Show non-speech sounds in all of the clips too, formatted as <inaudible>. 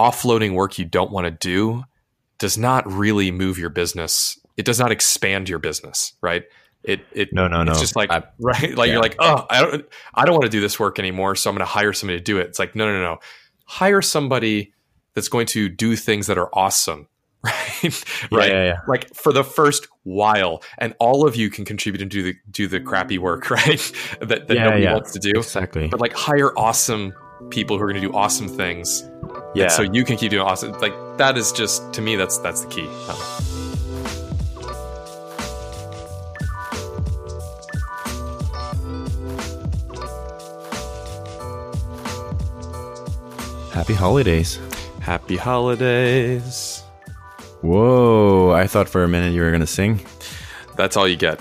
offloading work you don't want to do does not really move your business. It does not expand your business, right? It it no no no. It's just like I- <laughs> right, like yeah. you're like, oh, I don't I don't want to do this work anymore, so I'm going to hire somebody to do it. It's like no no no, hire somebody that's going to do things that are awesome, <laughs> right? Yeah, right. yeah, yeah. Like for the first while, and all of you can contribute and do the do the crappy work, <laughs> right? that that nobody wants to do. Exactly. But like hire awesome people who are going to do awesome things Yeah. so you can keep doing awesome like that is just to me that's that's the key Happy holidays. happy holidays Whoa! I thought for a minute you were gonna sing. that's all you get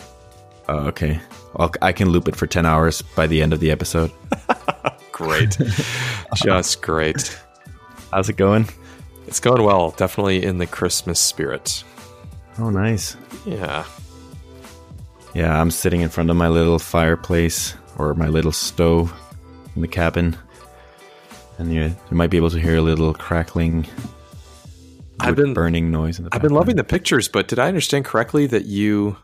Oh, okay. I'll, I can loop it for ten hours by the end of the episode. <laughs> great <laughs> just great How's it going? it's going well definitely in the christmas spirit Oh, nice. yeah Yeah, I'm sitting in front of my little fireplace or my little stove in the cabin, and you, you might be able to hear a little crackling, I've been- burning noise in the. i've been loving the pictures but did i understand correctly that you,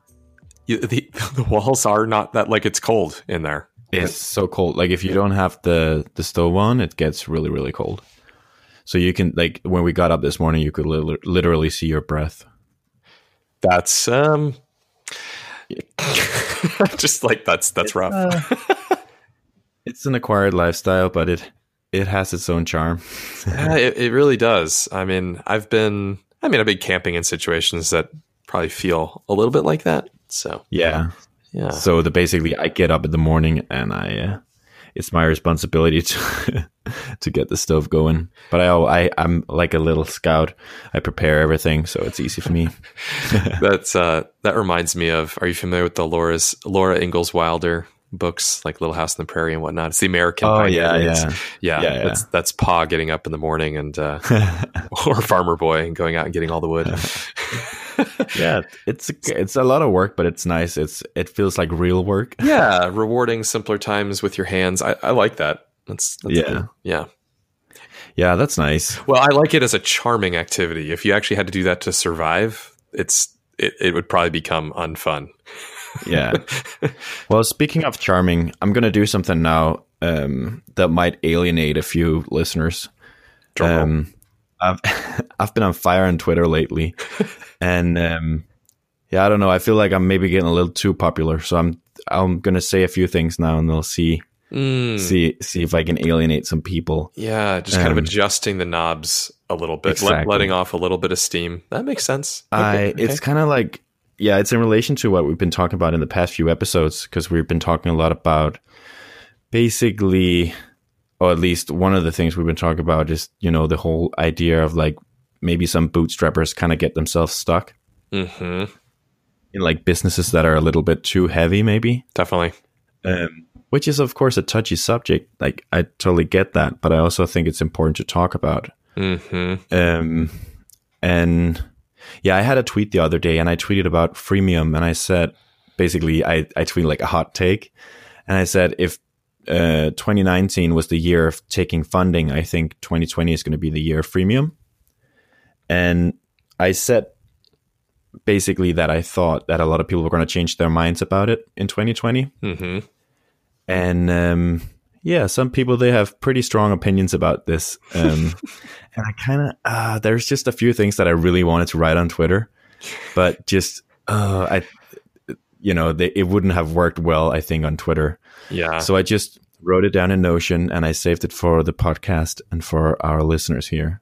you the, <laughs> the walls are not that like it's cold in there It's so cold. Like if you don't have the the stove on, it gets really really cold. So you can like when we got up this morning, you could li- literally see your breath. that's um <laughs> just like that's that's rough <laughs> It's an acquired lifestyle, but it it has its own charm. Yeah, it, it really does. I mean, I've been, I mean, I've been camping in situations that probably feel a little bit like that. So, Yeah. yeah. So the basically, I get up in the morning and I, uh, it's my responsibility to <laughs> to get the stove going. But I, I, I'm like a little scout. I prepare everything, so it's easy for me. <laughs> That's, uh, that reminds me of, are you familiar with the Laura's, Laura Ingalls Wilder books, like Little House on the Prairie and whatnot? It's the American. Oh, Pioneer yeah, Days. yeah. yeah. Yeah, yeah. That's, that's Pa getting up in the morning and, uh, <laughs> or Farmer Boy and going out and getting all the wood. <laughs> yeah, it's a, it's a lot of work, but it's nice. It's it feels like real work. <laughs> yeah. Rewarding simpler times with your hands. I, I like that. That's, that's Yeah. good. Yeah. Yeah, that's nice. Well, I like it as a charming activity. If you actually had to do that to survive, it's it, it would probably become unfun. Yeah. <laughs> well, speaking of charming, I'm gonna do something now um, that might alienate a few listeners. Um, I've <laughs> I've been on fire on Twitter lately, and um, yeah, I don't know. I feel like I'm maybe getting a little too popular, so I'm I'm gonna say a few things now, and they'll see Mm, see see if I can alienate some people. yeah, just kind of Um, adjusting the knobs a little bit, Exactly. letting off a little bit of steam. That makes sense. I Okay, it's kind of like yeah, it's in relation to what we've been talking about in the past few episodes because we've been talking a lot about basically, or at least one of the things we've been talking about is you know the whole idea of like maybe some bootstrappers kind of get themselves stuck Mhm. in like businesses that are a little bit too heavy, maybe. definitely. Um, which is of course a touchy subject. Like I totally get that, but I also think it's important to talk about. hmm Um, and yeah, I had a tweet the other day and I tweeted about freemium and I said, basically, I, I tweeted like a hot take and I said, if uh, 2019 was the year of taking funding, I think 2020 is going to be the year of freemium. And I said basically that I thought that a lot of people were going to change their minds about it in 2020 hmm and um, yeah, some people they have pretty strong opinions about this. Um, <laughs> and I kind of uh, there's just a few things that I really wanted to write on Twitter, but just uh, I, you know, they, it wouldn't have worked well. I think on Twitter, Yeah. so I just wrote it down in Notion and I saved it for the podcast and for our listeners here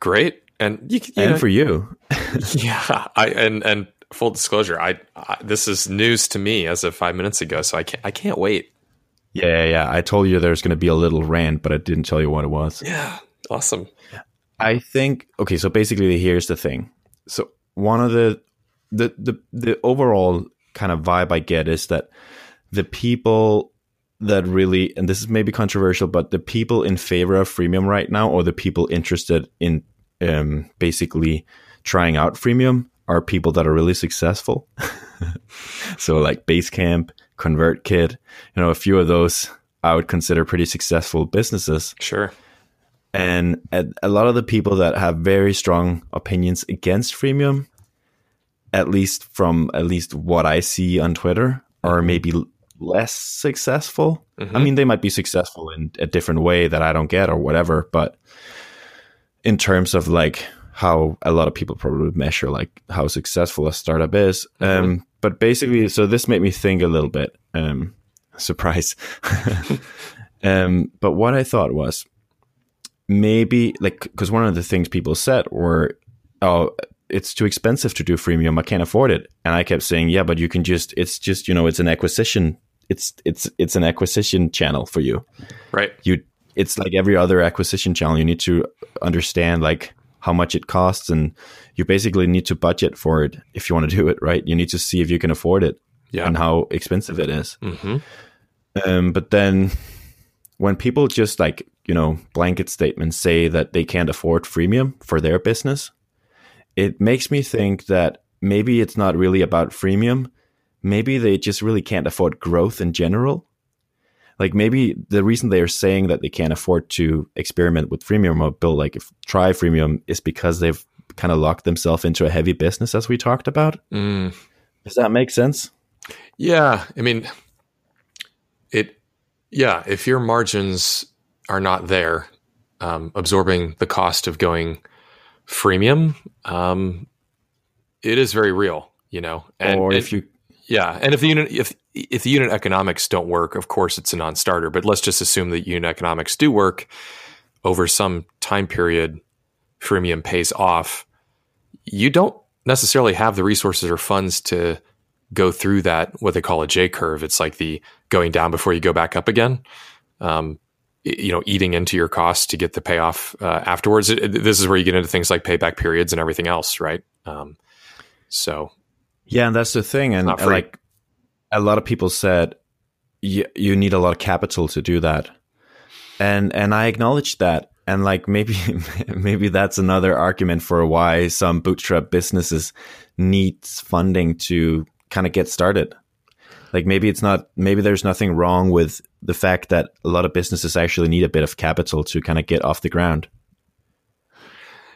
Great. And you, you and know, for you. <laughs> yeah, I and and full disclosure, I, I this is news to me as of five minutes ago, so I can't I can't wait. Yeah, yeah, yeah. I told you there's going to be a little rant, but I didn't tell you what it was. Yeah, awesome. I think okay, so basically here's the thing. So one of the the the the overall kind of vibe I get is that the people that really and this is maybe controversial, but the people in favor of freemium right now or the people interested in um basically trying out freemium are people that are really successful. <laughs> so like Basecamp, ConvertKit, you know, a few of those I would consider pretty successful businesses Sure. and a, a lot of the people that have very strong opinions against freemium, at least from at least what I see on Twitter, are maybe less successful. I mean, they might be successful in a different way that I don't get or whatever, but in terms of like how a lot of people probably measure like how successful a startup is. Um, but basically, so this made me think a little bit. Um, <laughs> surprise. <laughs> um, but what I thought was maybe like because one of the things people said were, oh, it's too expensive to do freemium. I can't afford it. And I kept saying, yeah, but you can just it's just you know it's an acquisition. It's it's it's an acquisition channel for you Right. you it's like every other acquisition channel you need to understand like how much it costs and you basically need to budget for it if you want to do it right you need to see if you can afford it Yeah. and how expensive it is hmm um, but then when people just like you know blanket statements say that they can't afford freemium for their business it makes me think that maybe it's not really about freemium maybe they just really can't afford growth in general like maybe the reason they are saying that they can't afford to experiment with freemium or build like if try freemium is because they've kind of locked themselves into a heavy business as we talked about Mm. does that make sense Yeah, I mean, it. Yeah, if your margins are not there, um, absorbing the cost of going freemium, um, it is very real. You know, and, or and- if you yeah, and if the unit if if the unit economics don't work, of course it's a non-starter. But let's just assume that unit economics do work over some time period. Freemium pays off. You don't necessarily have the resources or funds to go through that what they call a J curve. It's like the going down before you go back up again. Um, you know, eating into your costs to get the payoff uh, afterwards. It- it- this is where you get into things like payback periods and everything else, right? Um, so Yeah, and that's the thing. And like a lot of people said, you, you need a lot of capital to do that. And and I acknowledge that. And like maybe <laughs> maybe that's another argument for why some bootstrap businesses needs funding to kind of get started. Like maybe it's not maybe there's nothing wrong with the fact that a lot of businesses actually need a bit of capital to kind of get off the ground.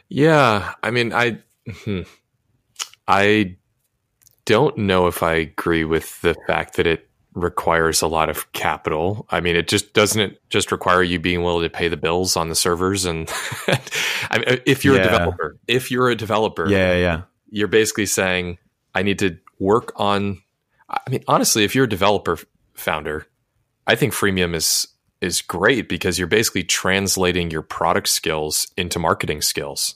Yeah, I mean, I, hmm. I don't know if I agree with the fact that it requires a lot of capital. I mean, it just doesn't it just require you being willing to pay the bills on the servers and <laughs> I mean, if you're Yeah. a developer, if you're a developer, Yeah, yeah. you're basically saying I need to work on. I mean, honestly, if you're a developer founder, I think freemium is is great because you're basically translating your product skills into marketing skills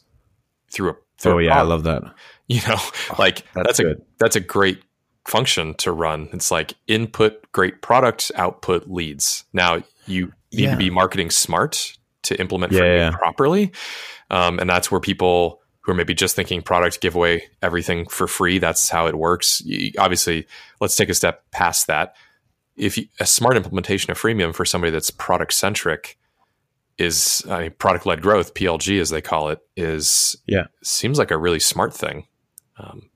through a. Through Oh a yeah, I love that. <laughs> You know, like That's that's, a that's a great function to run. It's like input great product, output leads. Now you need Yeah. to be marketing smart to implement Yeah, freemium yeah. properly, um, and that's where people who are maybe just thinking product give away everything for free. That's how it works. You, obviously, let's take a step past that. If you, a smart implementation of freemium for somebody that's product centric is I mean, product led growth PLG as they call it is Yeah. seems like a really smart thing. Um,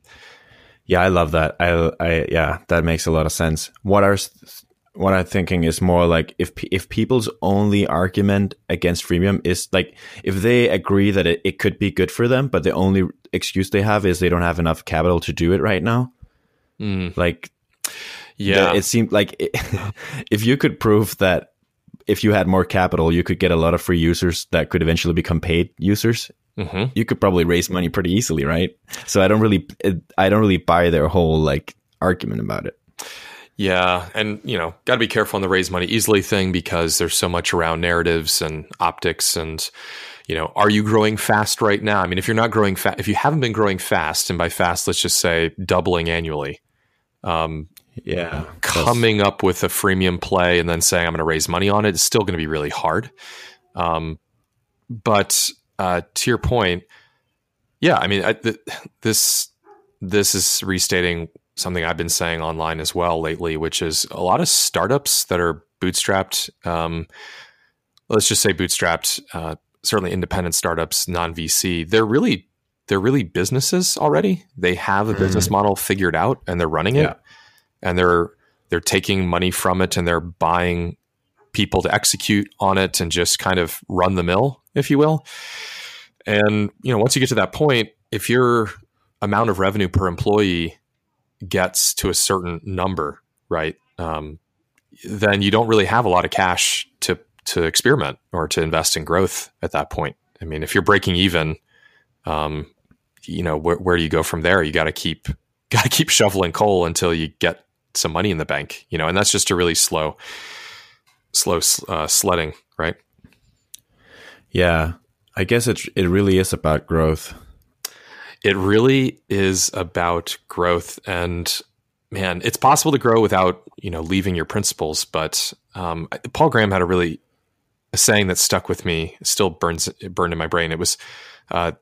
Yeah, I love that. I, I, yeah, that makes a lot of sense. What are what I'm thinking is more like if if people's only argument against freemium is like if they agree that it, it could be good for them, but the only excuse they have is they don't have enough capital to do it right now. mm, Like, yeah, the- it seemed like it, <laughs> if you could prove that if you had more capital, you could get a lot of free users that could eventually become paid users. hmm You could probably raise money pretty easily, right? So I don't really, I don't really buy their whole like argument about it. Yeah, and you know, got to be careful on the raise money easily thing because there's so much around narratives and optics and you know, are you growing fast right now? I mean, if you're not growing fast, if you haven't been growing fast, and by fast, let's just say doubling annually, um, Yeah, coming up with a freemium play and then saying I'm going to raise money on it is still going to be really hard. Um, but uh, to your point, yeah, I mean, I, th- this this is restating something I've been saying online as well lately, which is a lot of startups that are bootstrapped. Um, let's just say bootstrapped. Uh, certainly, independent startups, non VC. They're really they're really businesses already. They have a business model figured out and they're running it Yeah. and they're they're taking money from it and they're buying people to execute on it and just kind of run the mill, if you will. And you know, once you get to that point, if your amount of revenue per employee gets to a certain number, right, um, then you don't really have a lot of cash to to experiment or to invest in growth at that point. I mean, if you're breaking even, um, you know, wh- where do you go from there? You got to keep <laughs> got to keep shoveling coal until you get some money in the bank, you know, and that's just a really slow, slow uh, sledding, right? Yeah, I guess it it really is about growth. It really is about growth, and man, it's possible to grow without you know leaving your principles. But um, Paul Graham had a really a saying that stuck with me, still burns burned in my brain. It was uh,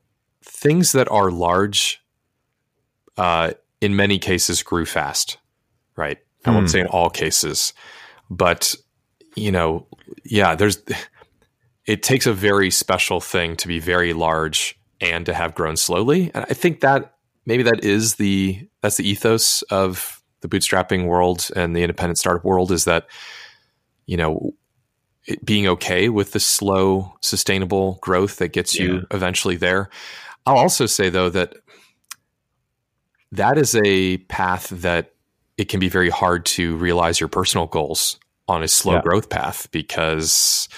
things that are large, uh, in many cases, grew fast. Right, I won't say in all cases, but you know, yeah, there's. It takes a very special thing to be very large and to have grown slowly, and I think that maybe that is the that's the ethos of the bootstrapping world and the independent startup world is that you know it being okay with the slow sustainable growth that gets you eventually there. I'll also say though that that is a path that it can be very hard to realize your personal goals on a slow Yeah. growth path because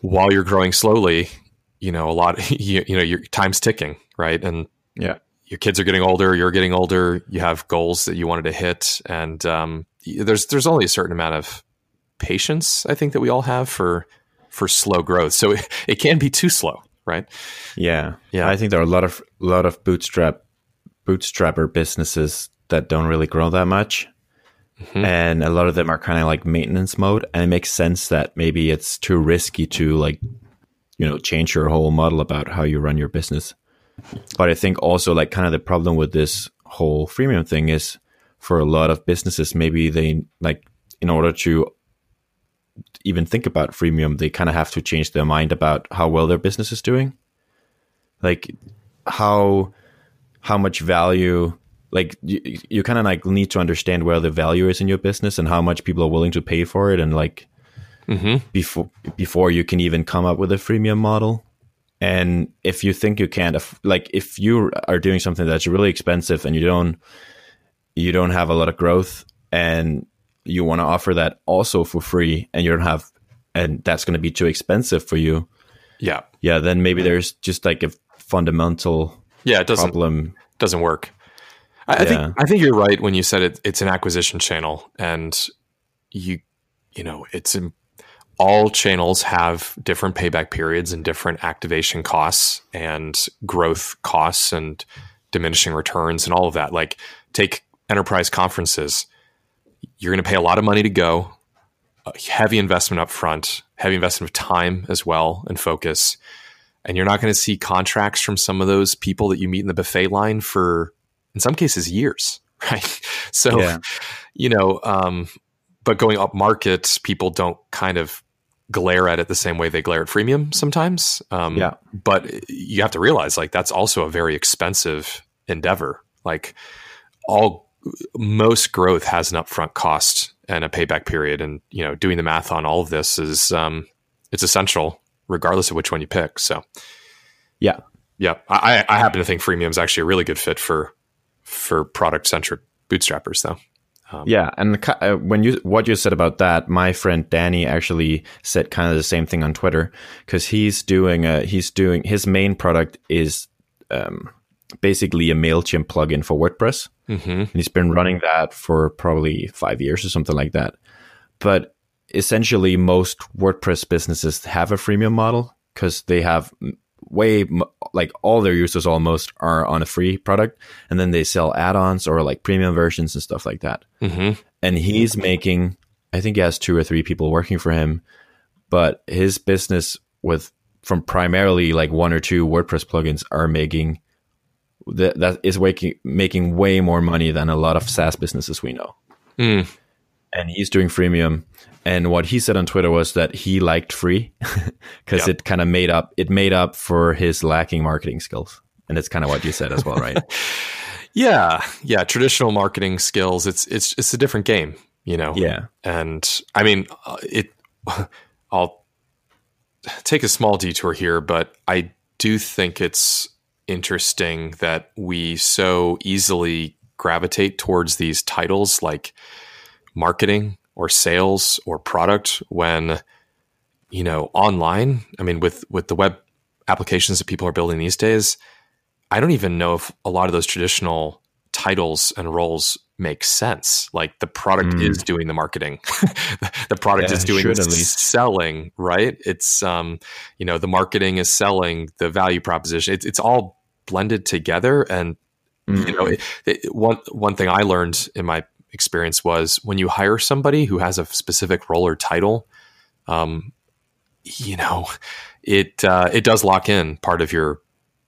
while you're growing slowly you know a lot <laughs> you, you know your time's ticking right and Yeah. your kids are getting older, you're getting older, you have goals that you wanted to hit, and um, there's there's only a certain amount of patience I think that we all have for for slow growth. So <laughs> it, it can be too slow, right? Yeah, Yeah. I think there are a lot of lot of bootstrap bootstrapper businesses that don't really grow that much, Mhm. and a lot of them are kind of like maintenance mode. And it makes sense that maybe it's too risky to like, you know, change your whole model about how you run your business. But I think also like kind of the problem with this whole freemium thing is for a lot of businesses, maybe they like in order to even think about freemium, they kind of have to change their mind about how well their business is doing like how how much value like you, you kind of like need to understand where the value is in your business and how much people are willing to pay for it and like Mm-hmm. before before you can even come up with a freemium model and if you think you can't like if you are doing something that's really expensive and you don't you don't have a lot of growth and you want to offer that also for free and you don't have and that's going to be too expensive for you Yeah, yeah then maybe there's just like a fundamental yeah, it doesn't problem doesn't work. I, I think I think you're right when you said it. It's an acquisition channel, and you you know it's all channels have different payback periods and different activation costs and growth costs and diminishing returns and all of that. Like take enterprise conferences, you're going to pay a lot of money to go, a heavy investment up front, heavy investment of time as well and focus. And you're not going to see contracts from some of those people that you meet in the buffet line for, in some cases, years, <laughs> right? So, Yeah. you know, um, but going up market, people don't kind of glare at it the same way they glare at freemium sometimes. Um, Yeah. But you have to realize, like, that's also a very expensive endeavor. Like, all most growth has an upfront cost and a payback period, and you know, doing the math on all of this is um, it's essential, regardless of which one you pick. So, yeah yeah, I, I happen to think freemium is actually a really good fit for for product centric bootstrappers, though. Yeah and uh, when you what you said about that my friend danny actually said kind of the same thing on twitter because he's doing a he's doing his main product is um, basically a mailchimp plugin for wordpress Mm-hmm. and he's been running that for probably five years or something like that. But essentially, most WordPress businesses have a freemium model because they have way like all their users almost are on a free product, and then they sell add-ons or like premium versions and stuff like that. Mm-hmm. And he's making, I think he has two or three people working for him, but his business with from primarily like one or two WordPress plugins are making that that is making making way more money than a lot of SaaS businesses we know. Mm. And he's doing freemium. And what he said on Twitter was that he liked free <laughs> because Yep. it kind of made up it made up for his lacking marketing skills. And it's kind of what you said as well, right? <laughs> Yeah, yeah. Traditional marketing skills. It's it's it's a different game, you know. yeah. And I mean, uh, it <laughs> I'll take a small detour here, but I do think it's interesting that we so easily gravitate towards these titles like marketing or sales or product when you know online i mean with with the web applications that people are building these days i don't even know if a lot of those traditional titles and roles make sense like the product mm. is doing the marketing <laughs> the product yeah, is doing the selling right it's um you know the marketing is selling the value proposition it's, it's all blended together. And mm-hmm. you know, it, it, one one thing I learned in my experience was when you hire somebody who has a specific role or title, um, you know, it uh, it does lock in part of your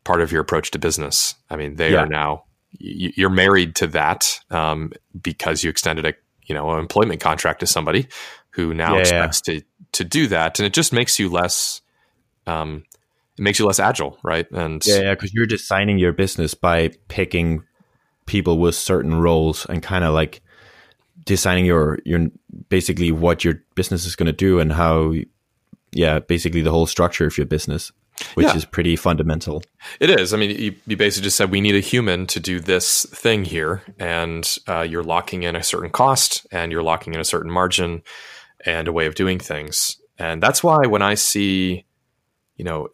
part of your approach to business. I mean, they yeah. are now you're married to that um, because you extended a you know an employment contract to somebody who now yeah, expects yeah. to to do that, and it just makes you less um, it makes you less agile, right? And yeah, yeah, because you're designing your business by picking people with certain roles and kind of like designing your your basically what your business is going to do and how yeah basically the whole structure of your business which yeah. is pretty fundamental. It is. I mean you, you, basically just said we need a human to do this thing here and uh, you're locking in a certain cost and you're locking in a certain margin and a way of doing things. And that's why when i see you know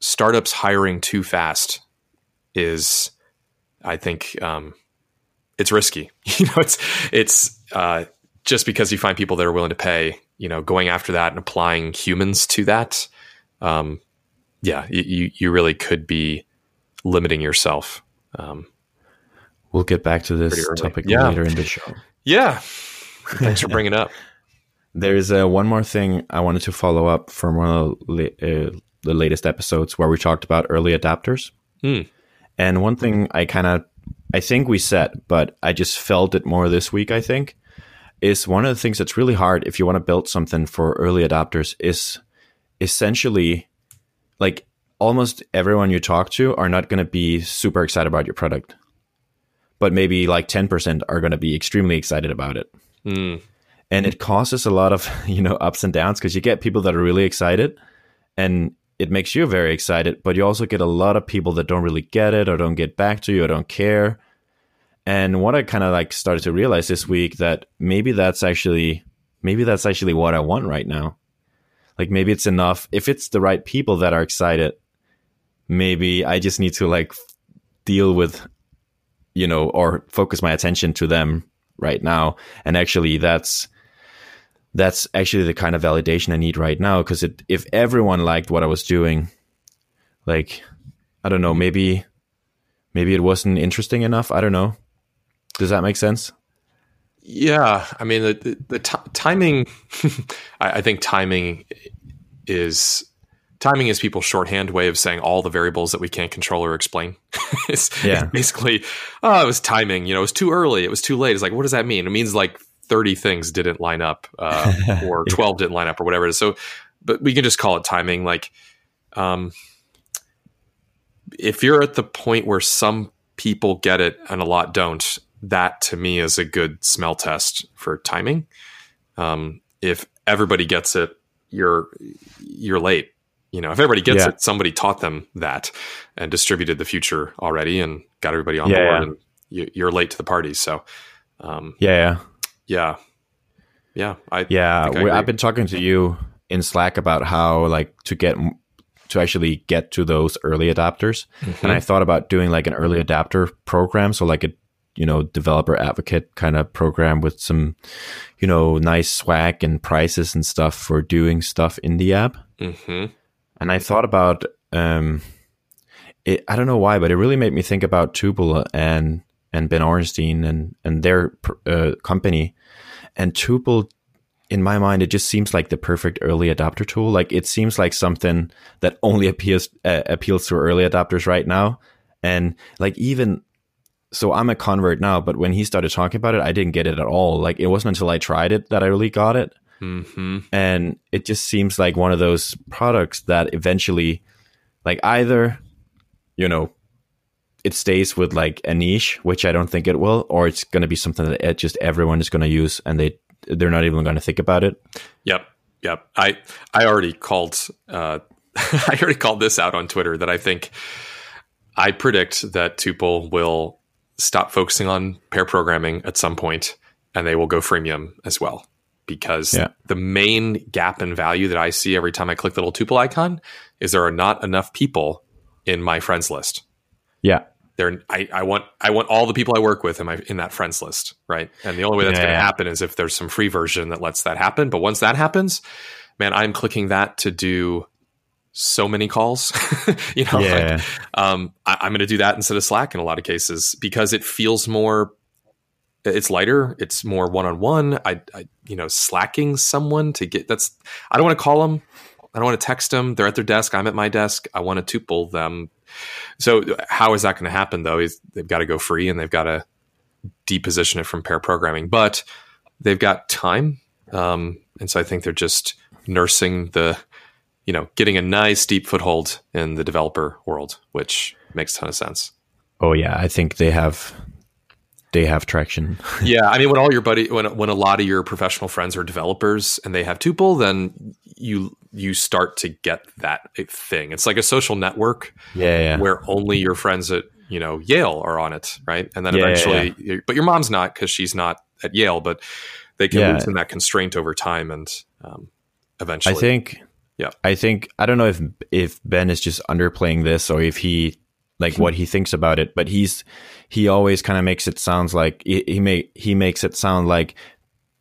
startups hiring too fast is, I think, um, it's risky. <laughs> you know, it's it's uh, just because you find people that are willing to pay. You know, going after that and applying humans to that. Um, yeah, you you really could be limiting yourself. Um, we'll get back to this topic yeah. later in the show. <laughs> Yeah, thanks for <laughs> bringing it up. There's uh, one more thing I wanted to follow up from one of the uh, the latest episodes where we talked about early adapters. Hmm. And one thing I kind of, I think we said, but I just felt it more this week, I think, is one of the things that's really hard if you want to build something for early adopters is essentially like almost everyone you talk to are not going to be super excited about your product. But maybe like 10% are going to be extremely excited about it. Mm. And it causes a lot of, <laughs> you know, ups and downs because you get people that are really excited and it makes you very excited, but you also get a lot of people that don't really get it or don't get back to you or don't care. And what I kind of like started to realize this week that maybe that's actually maybe that's actually what I want right now. Like maybe it's enough if it's the right people that are excited. Maybe I just need to like deal with you know or focus my attention to them right now and actually that's that's actually the kind of validation I need right now. Because if everyone liked what I was doing, like I don't know, maybe maybe it wasn't interesting enough. I don't know. Does that make sense? Yeah, I mean the the, the t- timing. <laughs> I, I think timing is timing is people's shorthand way of saying all the variables that we can't control or explain. <laughs> it's, yeah. It's basically, oh, it was timing. You know, it was too early. It was too late. It's like, what does that mean? It means like 30 things didn't line up uh, <laughs> or 12 didn't line up or whatever it is. So, but we can just call it timing. Like, um, if you're at the point where some people get it and a lot don't, that to me is a good smell test for timing. Um, if everybody gets it, you're you're late. You know, if everybody gets yeah. it, somebody taught them that and distributed the future already and got everybody on yeah, board, yeah. and you, are late to the party. So, um, yeah, yeah. Yeah. I yeah. I I've been talking to you in Slack about how like to get to actually get to those early adapters, mm-hmm. and I thought about doing like an early adapter program, so like a you know developer advocate kind of program with some you know nice swag and prices and stuff for doing stuff in the app. Mm-hmm. And I thought about um, it. I don't know why, but it really made me think about Tuple and and Ben Orenstein and and their uh, company and Tuple, in my mind, it just seems like the perfect early adopter tool. Like it seems like something that only appeals uh, appeals to early adopters right now. And like even so, I'm a convert now, but when he started talking about it, I didn't get it at all. Like it wasn't until I tried it that I really got it. Mm-hmm. And it just seems like one of those products that eventually, like either, you know, it stays with like a niche, which I don't think it will, or it's going to be something that just everyone is going to use and they they're not even going to think about it. Yep. Yep. I I already called uh, <laughs> I already called this out on Twitter that I think I predict that Tuple will stop focusing on pair programming at some point and they will go freemium as well. Because Yeah. the main gap in value that I see every time I click the little tuple icon is there are not enough people in my friends list. Yeah. There, I, I want I want all the people I work with in my in that friends list, right? And the only way that's Yeah, going to yeah. happen is if there's some free version that lets that happen. But once that happens, man, I'm clicking that to do so many calls. <laughs> you know, like, um, I, I'm going to do that instead of Slack in a lot of cases because it feels more. It's lighter. It's more one on one. I, I, you know, slacking someone to get that's. I don't want to call them. I don't want to text them. They're at their desk. I'm at my desk. I want to tuple them. So how is that going to happen though? Is they've got to go free and they've got to deposition it from pair programming, but they've got time, um, and so I think they're just nursing the, you know, getting a nice deep foothold in the developer world, which makes a ton of sense. Oh yeah, I think they have they have traction. <laughs> yeah, I mean, when all your buddy, when when a lot of your professional friends are developers and they have Tuple, then you you start to get that thing. It's like a social network Yeah, yeah. where only your friends at you know Yale are on it, right? And then Yeah, yeah, eventually, but your mom's not because she's not at Yale, but they can Yeah. loosen that constraint over time, and um, eventually, I think Yeah. I think I don't know if if Ben is just underplaying this or if he like what he thinks about it, but he's he always kind of makes it sounds like he, he make he makes it sound like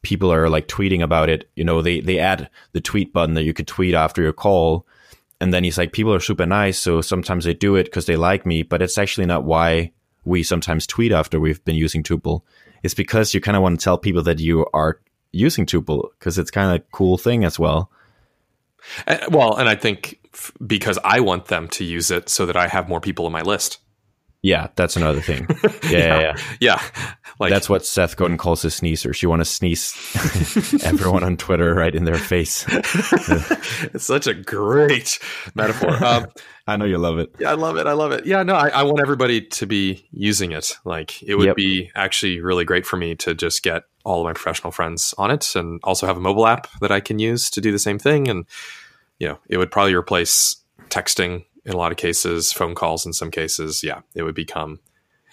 people are like tweeting about it. You know, they they add the tweet button that you could tweet after your call, and then he's like, people are super nice, so sometimes they do it because they like me, but it's actually not why we sometimes tweet after we've been using Tuple. It's because you kind of want to tell people that you are using Tuple because it's kind of a cool thing as well. Uh, well, and I think f- because I want them to use it so that I have more people in my list. Yeah, that's another thing. <laughs> Yeah, yeah, yeah. Yeah, like That's what Seth Godin calls a sneezer. You want to sneeze <laughs> everyone on Twitter right in their face. <laughs> it's such a great metaphor. Um, I know you love it. Yeah, I love it. I love it. Yeah, no, I, I want everybody to be using it. Like, it would Yep. be actually really great for me to just get all of my professional friends on it and also have a mobile app that I can use to do the same thing. And, you know, it would probably replace texting in a lot of cases, phone calls in some cases. Yeah, it would become.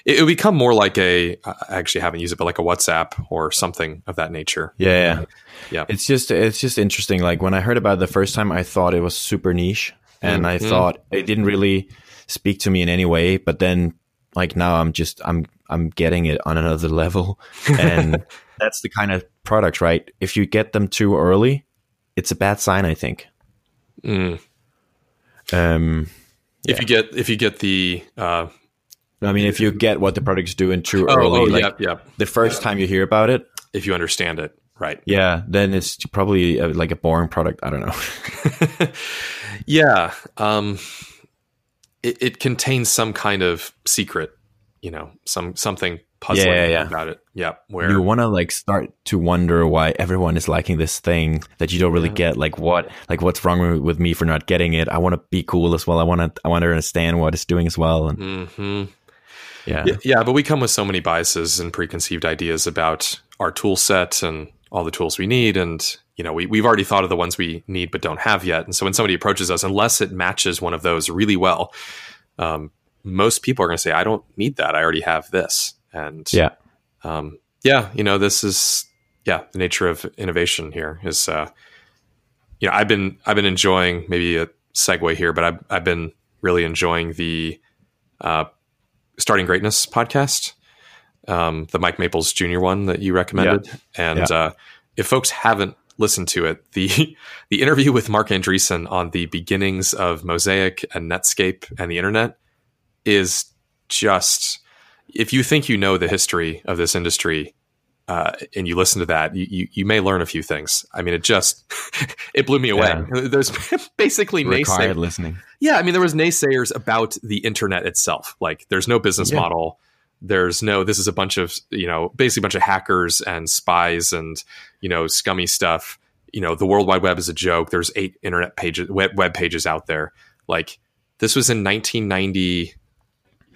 It would become more like a. I actually haven't used it, but like a WhatsApp or something of that nature. Yeah, yeah. Yeah. It's just it's just interesting. Like when I heard about it the first time, I thought it was super niche, and I Mhm. thought it didn't really speak to me in any way. But then, like now, I'm just I'm I'm getting it on another level, <laughs> and that's the kind of product, right? If you get them too early, it's a bad sign. I think. Mm. Um, If you get if you get the uh, I mean, if you get what the product's doing too oh, early, oh like yep yep the first time you hear about it, if you understand it right yeah, then it's probably uh like a boring product. I don't know. <laughs> yeah um it, it contains some kind of secret you know some something puzzling Yeah, yeah, yeah. about it yeah where you want to like start to wonder why everyone is liking this thing that you don't really get. Like what, like what's wrong with- me for not getting it? I want to be cool as well. I want to, I want to understand what it's doing as well. And hmm yeah, yeah, yeah but we come with so many biases and preconceived ideas about our tool set and all the tools we need and you know we, we've already thought of the ones we need but don't have yet and so when somebody approaches us unless it matches one of those really well um, most people are going to say i don't need that i already have this and yeah, um, yeah, you know, this is yeah the nature of innovation here is uh, you know I've been I've been enjoying maybe a segue here, but I've I've been really enjoying the uh, starting greatness podcast, um, the Mike Maples Jr. one that you recommended, and Yeah. uh, if folks haven't listened to it, the <laughs> the interview with Marc Andreessen on the beginnings of Mosaic and Netscape and the internet is just if you think you know the history of this industry uh, and you listen to that, you, you you may learn a few things. I mean, it just <laughs> it blew me away. <laughs> There's <laughs> basically required naysayers. listening. Yeah, I mean, there was naysayers about the internet itself. Like, there's no business Yeah. model. There's no. This is a bunch of you know, basically a bunch of hackers and spies and you know, scummy stuff. You know, the World Wide Web is a joke. There's eight internet pages, web, web pages out there. Like, this was in 1990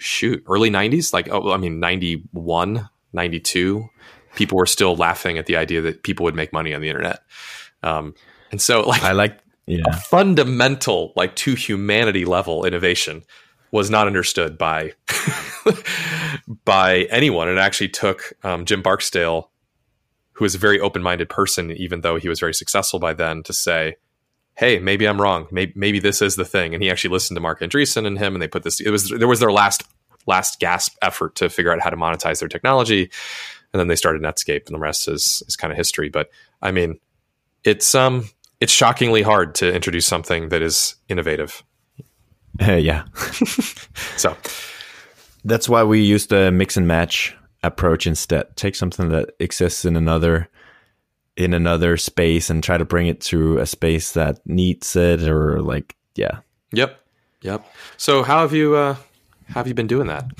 shoot early 90s like oh i mean 91 92 people were still laughing at the idea that people would make money on the internet um, And so, like, I like yeah. a fundamental, like to humanity level innovation was not understood by <laughs> by anyone. It actually took um, Jim Barksdale, who was a very open minded person, even though he was very successful by then, to say, "Hey, maybe I'm wrong. Maybe, maybe this is the thing." And he actually listened to Marc Andreessen and him, and they put this. It was there was their last last gasp effort to figure out how to monetize their technology, and then they started Netscape, and the rest is is kind of history. But I mean, it's um it's shockingly hard to introduce something that is innovative. Uh, yeah. <laughs> so that's why we use the mix and match approach instead. Take something that exists in another in another space and try to bring it to a space that needs it or like yeah. Yep. Yep. So how have you uh have you been doing that?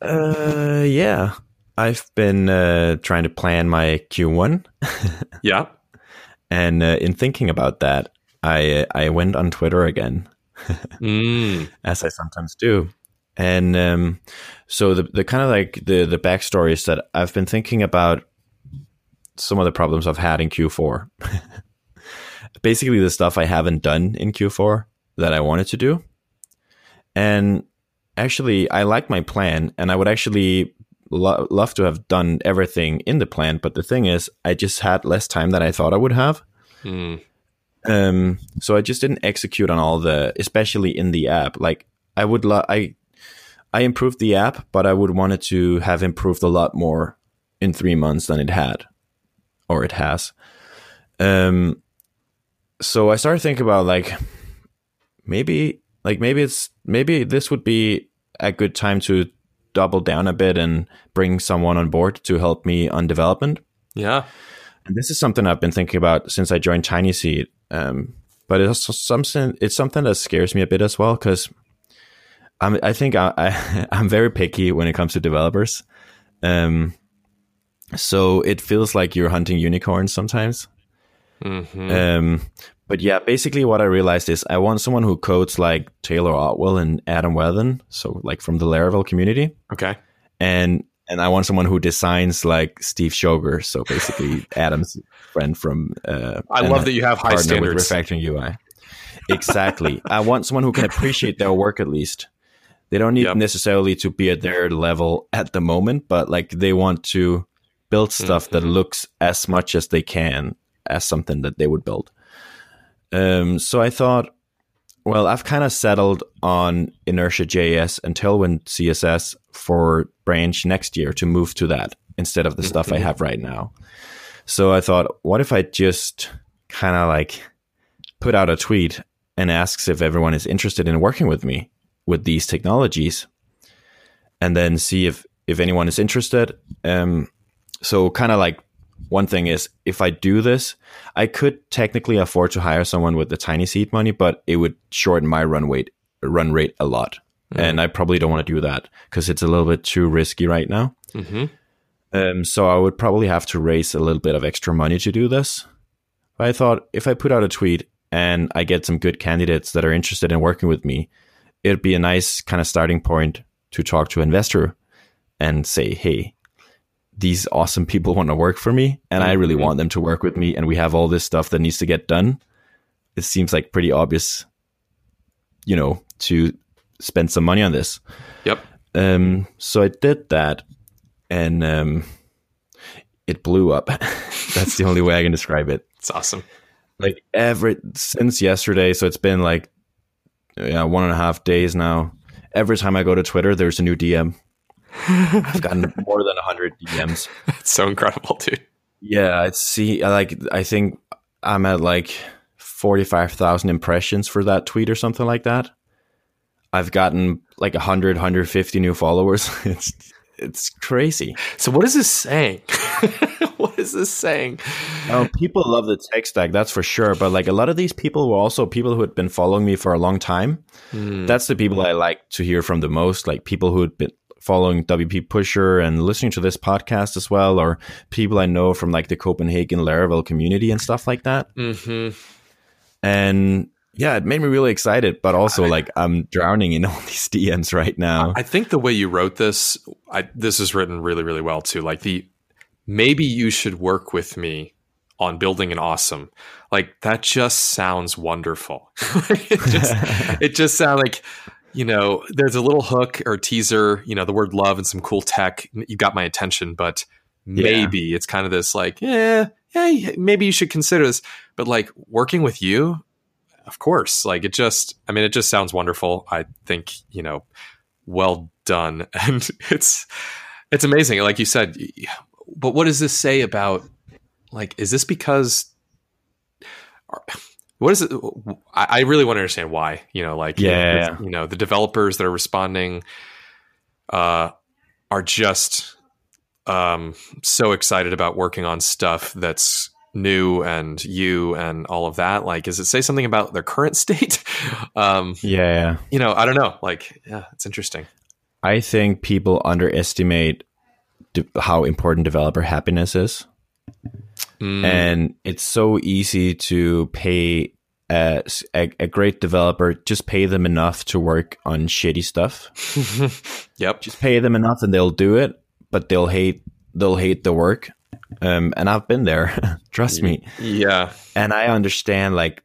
<laughs> uh yeah. I've been uh trying to plan my Q1. <laughs> yeah. And uh, in thinking about that, I I went on Twitter again <laughs> mm. as I sometimes do. And um, so the the kind of like the the backstory is that I've been thinking about some of the problems I've had in Q4. <laughs> Basically, the stuff I haven't done in Q4 that I wanted to do. And actually, I like my plan, and I would actually lo- love to have done everything in the plan. But the thing is, I just had less time than I thought I would have. Mm. Um, so I just didn't execute on all the, especially in the app. Like I would, lo- I, I improved the app, but I would want it to have improved a lot more in three months than it had, or it has. Um, so I started thinking about like maybe, like maybe it's maybe this would be a good time to double down a bit and bring someone on board to help me on development. Yeah. And this is something I've been thinking about since I joined TinySeed. Um, but it's something it's something that scares me a bit as well because I'm I think I, I <laughs> am very picky when it comes to developers. Um, so it feels like you're hunting unicorns sometimes. Mm-hmm. Um, but yeah, basically what I realized is I want someone who codes like Taylor Otwell and Adam Wathan, so like from the Laravel community. Okay. And and I want someone who designs like Steve Schoger, so basically <laughs> Adam's friend from. Uh, I love that you have high standards. With refactoring UI. Exactly. <laughs> I want someone who can appreciate their work at least. They don't need yep. necessarily to be at their level at the moment, but like they want to build stuff mm-hmm. that looks as much as they can as something that they would build. Um, so I thought, well, I've kind of settled on Inertia JS and Tailwind CSS for branch next year to move to that instead of the mm-hmm. stuff I have right now. So I thought, what if I just kind of like put out a tweet and asks if everyone is interested in working with me with these technologies and then see if if anyone is interested. Um, so kind of like one thing is if I do this, I could technically afford to hire someone with the TinySeed money, but it would shorten my run rate run rate a lot. Mm-hmm. And I probably don't want to do that because it's a little bit too risky right now. Mm-hmm. Um, so I would probably have to raise a little bit of extra money to do this. But I thought if I put out a tweet and I get some good candidates that are interested in working with me, it'd be a nice kind of starting point to talk to an investor and say, hey, these awesome people want to work for me and. I really mm-hmm. want them to work with me and we have all this stuff that needs to get done. It seems like pretty obvious, you know, to spend some money on this. Yep. Um, so I did that and um, it blew up. <laughs> That's the only way I can describe it. It's awesome. Like every since yesterday, so it's been like yeah, one and a half days now. Every time I go to Twitter, there's a new DM. I've gotten <laughs> more than hundred DMs. It's <laughs> so incredible, dude. Yeah, I see. Like, I think I'm at like forty-five thousand impressions for that tweet or something like that. I've gotten like 100, 150 new followers. <laughs> It's it's crazy. So what is this saying? <laughs> what is this saying? Oh, people love the tech stack, that's for sure. But like a lot of these people were also people who had been following me for a long time. Mm. That's the people I like to hear from the most. Like people who had been following WP Pusher and listening to this podcast as well, or people I know from like the Copenhagen Laravel community and stuff like that. Mm-hmm. And yeah, it made me really excited, but also I, like I'm drowning in all <laughs> these DMs right now. I think the way you wrote this, I, this is written really, really well too. Like the maybe you should work with me on building an awesome. Like that just sounds wonderful. <laughs> it just <laughs> it just sounds like you know, there's a little hook or teaser, you know, the word love and some cool tech. You got my attention, but maybe yeah. it's kind of this like, yeah, yeah, maybe you should consider this. But like working with you, of course, like it just, I mean, it just sounds wonderful. I think, you know, well done. <laughs> And it's, it's amazing. Like you said, but what does this say about, like, is this because, what is it? I really want to understand why, you know, like, yeah, you know, the developers that are responding, uh, are just, um, so excited about working on stuff that's new and you and all of that. Like does it say something about their current <laughs> state? Um yeah. you know i don't know. Like yeah it's interesting. I think people underestimate de- how important developer happiness is mm. and it's so easy to pay a, a, a, great developer just pay them enough to work on shitty stuff <laughs> yep just pay them enough and they'll do it but they'll hate they'll hate the work um, and I've been there. <laughs> Trust me. Yeah. And I understand. Like,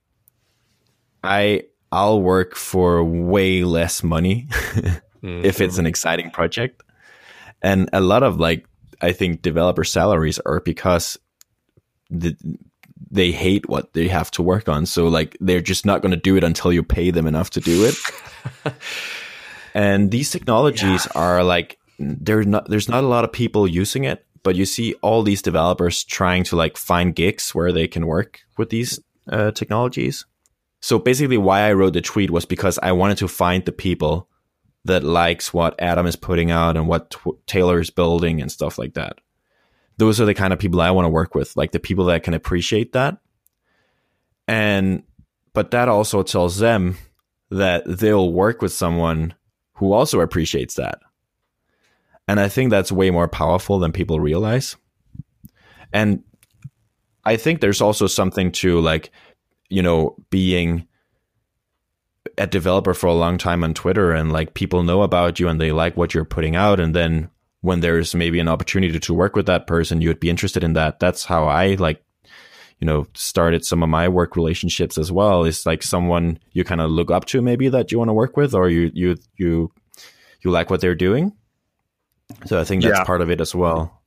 I I'll work for way less money mm-hmm. <laughs> if it's an exciting project, and a lot of like I think developer salaries are because the, they hate what they have to work on. So like they're just not going to do it until you pay them enough to do it. <laughs> and these technologies yeah. are like there's not there's not a lot of people using it but you see all these developers trying to like find gigs where they can work with these uh, technologies. So basically, why I wrote the tweet was because I wanted to find the people that likes what Adam is putting out and what t- Taylor is building and stuff like that. Those are the kind of people I want to work with, like the people that can appreciate that. And but that also tells them that they'll work with someone who also appreciates that. And I think that's way more powerful than people realize. And I think there's also something to like, you know, being a developer for a long time on Twitter and like people know about you and they like what you're putting out. And then when there's maybe an opportunity to work with that person, you would be interested in that. That's how I like, you know, started some of my work relationships as well. Is like someone you kind of look up to maybe that you want to work with or you, you, you, you like what they're doing. So I think that's yeah. part of it as well.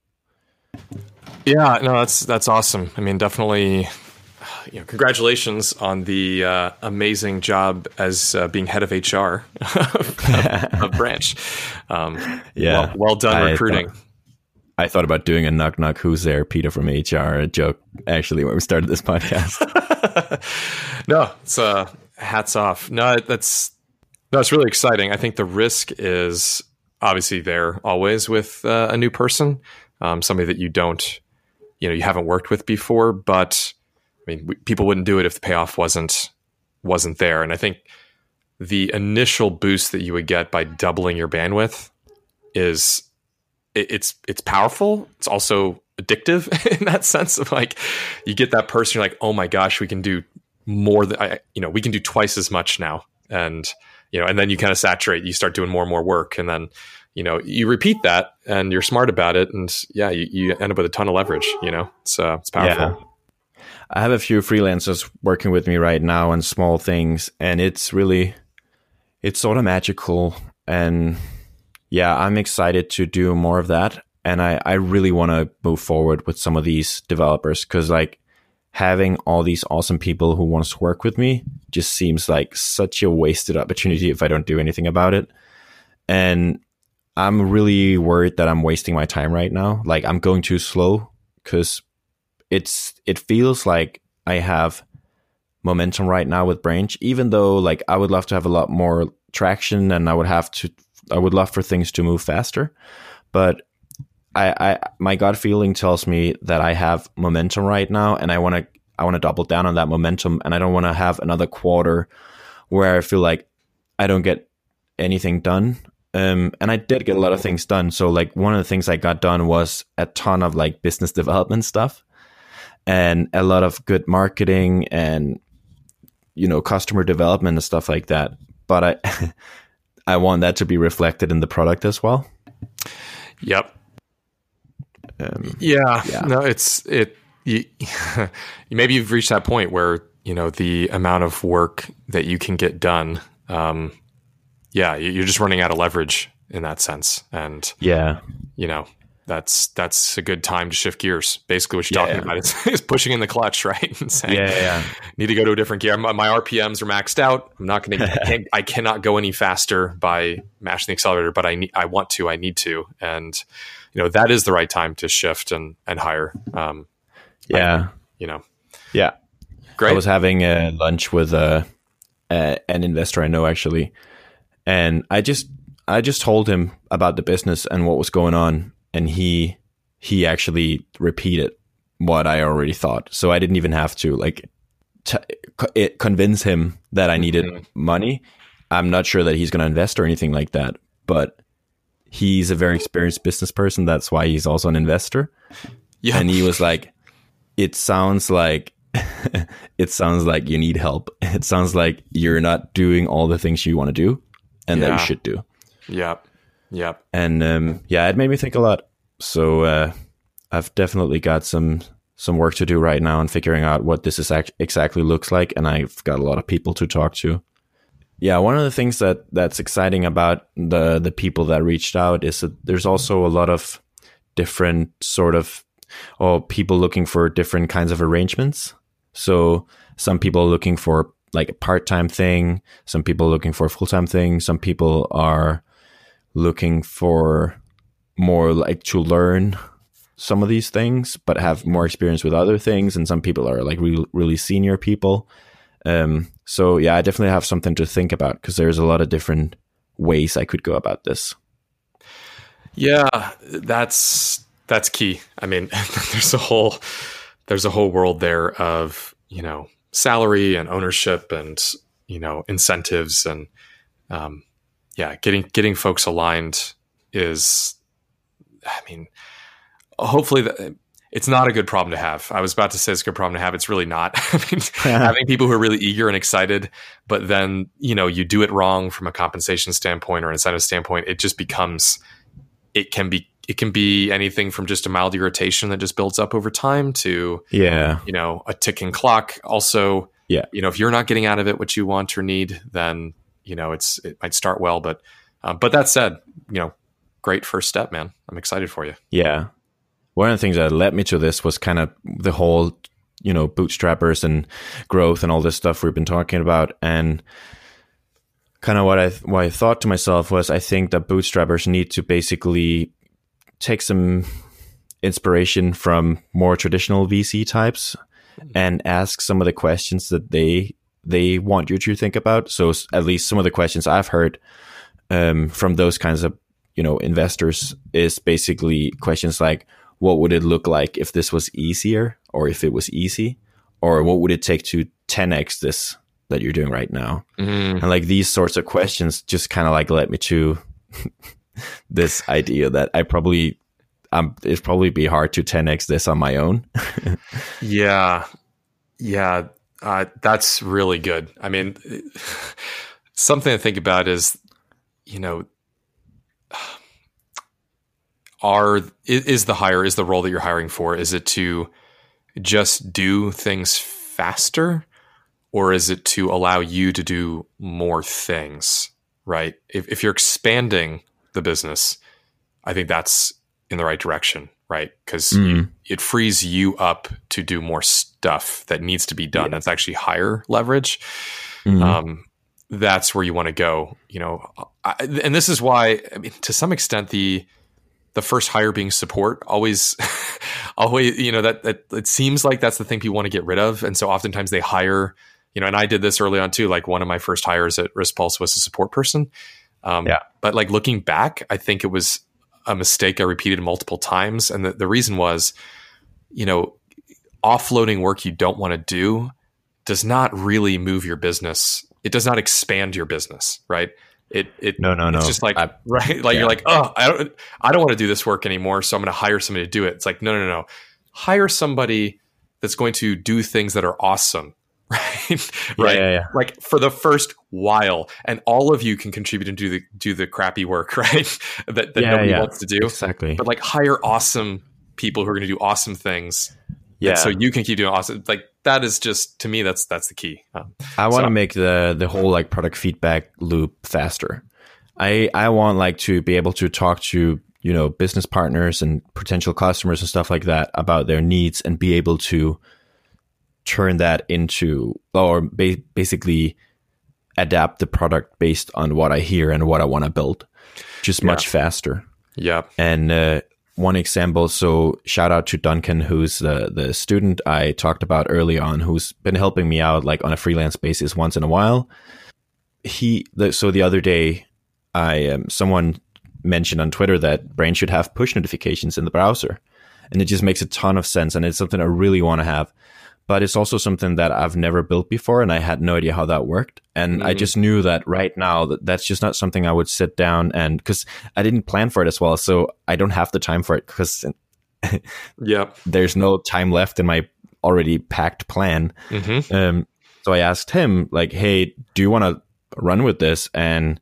Yeah, no, that's that's awesome. I mean, definitely. You know, congratulations on the uh, amazing job as uh, being head of HR of, of Branch. Um, yeah, well, well done I recruiting. Thought, I thought about doing a knock knock who's there, Peter from HR joke. Actually, when we started this podcast. <laughs> no, it's uh, hats off. No, that's no, it's really exciting. I think the risk is obviously there always with uh, a new person, um, somebody that you don't, you know, you haven't worked with before. But I mean, we, people wouldn't do it if the payoff wasn't wasn't there. And I think the initial boost that you would get by doubling your bandwidth is it, it's it's powerful. It's also addictive <laughs> in that sense of like you get that person, you're like, oh my gosh, we can do more than I, you know, we can do twice as much now, and you know, and then you kind of saturate, you start doing more and more work. And then, you know, you repeat that and you're smart about it. And yeah, you, you end up with a ton of leverage, you know, uh, it's powerful. I have a few freelancers working with me right now on small things and it's really, it's sort of magical. And yeah, I'm excited to do more of that. And I, I really want to move forward with some of these developers because like having all these awesome people who wants to work with me just seems like such a wasted opportunity if I don't do anything about it. And I'm really worried that I'm wasting my time right now. Like I'm going too slow because it's it feels like I have momentum right now with Branch, even though like I would love to have a lot more traction and I would have to I would love for things to move faster. But I, I my gut feeling tells me that I have momentum right now, and I want to I want to double down on that momentum, and I don't want to have another quarter where I feel like I don't get anything done. Um, and I did get a lot of things done. So like one of the things I got done was a ton of like business <laughs> development stuff and a lot of good marketing and you know customer development and stuff like that. But I <laughs> I want that to be reflected in the product as well. Yep. Um, yeah, yeah, no, it's it. you, <laughs> maybe you've reached that point where you know the amount of work that you can get done. Um, yeah, you're just running out of leverage in that sense, and yeah, you know that's that's a good time to shift gears. Basically, what you're Yeah. talking about is, <laughs> is pushing in the clutch, right? <laughs> And saying, yeah, yeah. need to go to a different gear. My, my RPMs are maxed out. I'm not going to. I, cannot go any faster by mashing the accelerator, but I need. I want to. I need to, and you know that is the right time to shift and and hire. Um, yeah. you know, Yeah. great. I was having a lunch with a, a an investor I know actually, and I just I just told him about the business and what was going on, and he he actually repeated what I already thought. So I didn't even have to like t- it, convince him that I needed Mhm. money. I'm not sure that he's going to invest or anything like that, but he's a very experienced business person. That's why he's also an investor yeah, and he was like it sounds like <laughs> it sounds like you need help it sounds like you're not doing all the things you want to do and that you should do yep, yep. and um, yeah it made me think a lot. So uh, i've definitely got some some work to do right now on figuring out what this is act- exactly looks like and i've got a lot of people to talk to. Yeah one of the things that that's exciting about the the people that reached out is that there's also a lot of different sort of or people looking for different kinds of arrangements. So some people are looking for like a part-time thing some people are looking for a full-time thing some people are looking for more like to learn some of these things but have more experience with other things and some people are like really, really senior people um, so yeah i definitely have something to think about because there's a lot of different ways i could go about this Yeah, that's that's key. I mean, <laughs> there's a whole there's a whole world there of you know salary and ownership and you know incentives and um, yeah, getting getting folks aligned is, I mean, hopefully that it's not a good problem to have. I was about to say it's a good problem to have. It's really not. <laughs> I mean, having people who are really eager and excited, but then you know you do it wrong from a compensation standpoint or incentive standpoint, it just becomes it can be it can be anything from just a mild irritation that just builds up over time to yeah you know a ticking clock. Also, Yeah. you know if you're not getting out of it what you want or need, then you know it's it might start well, but uh, but that said, you know, great first step, man. I'm excited for you. Yeah. One of the things that led me to this was kind of the whole, you know, bootstrappers and growth and all this stuff we've been talking about. And kind of what I what I thought to myself was I think that bootstrappers need to basically take some inspiration from more traditional VC types and ask some of the questions that they they want you to think about. So at least some of the questions I've heard um, from those kinds of you know investors is basically questions like what would it look like if this was easier or if it was easy? Or what would it take to 10x this that you're doing right now? Mm, and like these sorts of questions just kind of like led me to <laughs> this idea that i probably um it'd probably be hard to 10x this on my own. <laughs> Yeah, yeah, uh, that's really good. I mean, <laughs> something to think about is, you know, <sighs> are is the hire is the role that you're hiring for? Is it to just do things faster, or is it to allow you to do more things? Right. If if you're expanding the business, I think that's in the right direction. Right. Because Mm. it frees you up to do more stuff that needs to be done. That's actually higher leverage. Mhm. Um, that's where you want to go. You know, I, and this is why. I mean, to some extent, the the first hire being support always, <laughs> always, you know, that that it seems like that's the thing people want to get rid of, and so oftentimes they hire. You know, and I did this early on too. Like one of my first hires at Riskpulse was a support person. Um, Yeah. But like looking back, I think it was a mistake I repeated multiple times, and the, the reason was, you know, offloading work you don't want to do does not really move your business. It does not expand your business, right? It it no no no it's just like I- <laughs> right, like yeah. you're like, oh, I don't I don't want to do this work anymore, so I'm going to hire somebody to do it. It's like no no no, hire somebody that's going to do things that are awesome, <laughs> right? yeah, right. yeah, yeah. Like for the first while, and all of you can contribute and do the do the crappy work, <laughs> right? that that nobody wants to do exactly but like hire awesome people who are going to do awesome things Yeah. And so you can keep doing awesome. Like that is just to me, that's that's the key. Um, I want to so. make the the whole like product feedback loop faster. I I want like to be able to talk to you know business partners and potential customers and stuff like that about their needs and be able to turn that into or ba- basically adapt the product based on what I hear and what I want to build, just yeah. much faster. Yeah. And uh, one example, so shout out to Duncan, who's the the student I talked about early on, who's been helping me out like on a freelance basis once in a while. He the, so the other day, I um, someone mentioned on Twitter that Branch should have push notifications in the browser, and it just makes a ton of sense, and it's something I really want to have but it's also something that I've never built before and I had no idea how that worked. And mm-hmm. I just knew that right now that that's just not something I would sit down and because I didn't plan for it as well. So I don't have the time for it because <laughs> yeah, there's no time left in my already packed plan. Mm-hmm. Um, so I asked him like, Hey, do you want to run with this? And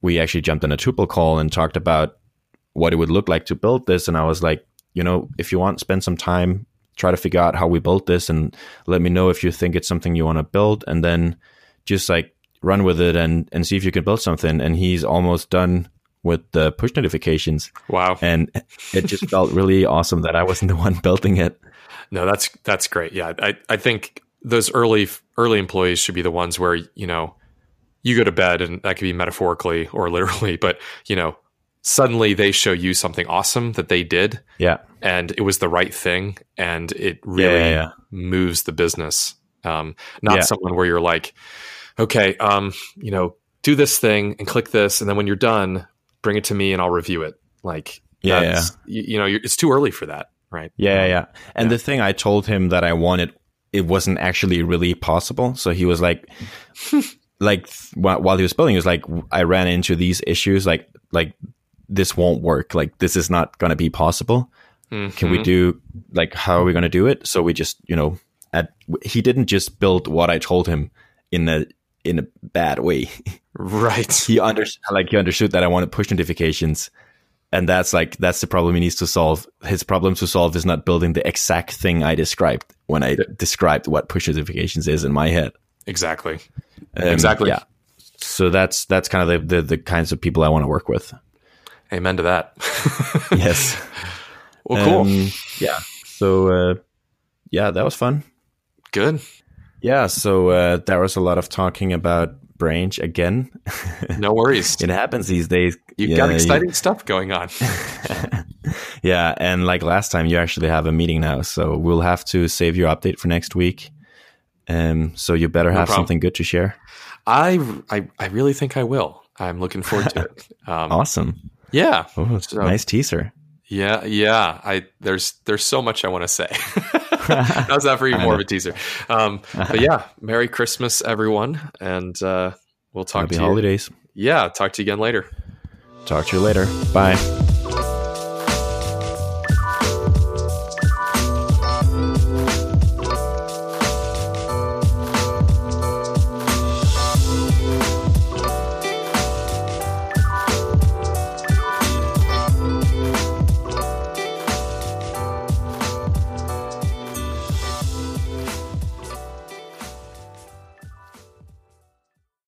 we actually jumped on a Tuple call and talked about what it would look like to build this. And I was like, you know, if you want, spend some time try to figure out how we built this and let me know if you think it's something you want to build and then just like run with it and and see if you can build something. And he's almost done with the push notifications. Wow. And it just felt really awesome that i wasn't <laughs> the one building it. No that's that's great. Yeah i i think those early early employees should be the ones where you know you go to bed and that could be metaphorically or literally <laughs> but you know suddenly they show you something awesome that they did. Yeah. And it was the right thing and it really yeah, yeah, yeah. moves the business. Um, not someone where you're like, okay, um, you know, do this thing and click this. And then when you're done, bring it to me and I'll review it. Like, yeah. You, you, know, it's too early for that. Right. Yeah. Yeah. And the thing I told him that I wanted, it wasn't actually really possible. So he was like, <laughs> like while he was building, he was like, I ran into these issues, like, like this won't work. Like this is not going to be possible. Mm-hmm. Can we mm-hmm. do like how are we going to do it? So we just you know, at, he didn't just build what I told him in a in a bad way. Right. <laughs> he under like he understood that I wanted push notifications. And that's like that's the problem he needs to solve. His problem to solve is not building the exact thing I described when I described what push notifications is in my head. Exactly. Um, exactly. Yeah. So that's that's kind of the, the the kinds of people I want to work with. Amen to that. <laughs> <laughs> yes. Well, cool. Um, yeah. So, uh, yeah, that was fun. Good. Yeah. So uh, there was a lot of talking about Branch again. <laughs> no worries. it happens these days. You've yeah, got exciting you... stuff going on. yeah, and like last time, you actually have a meeting now, so we'll have to save your update for next week. Um, so you better no have problem. something good to share. I, I I really think I will. I'm looking forward to it. Um, awesome. Yeah. Oh, so, nice teaser. Yeah, yeah. I there's there's so much I want to say. <laughs> How's that for <laughs> you more of a teaser? Um, but yeah, Merry Christmas, everyone, and uh, we'll talk Happy to you. holidays. Yeah, talk to you again later. Talk to you later. Bye.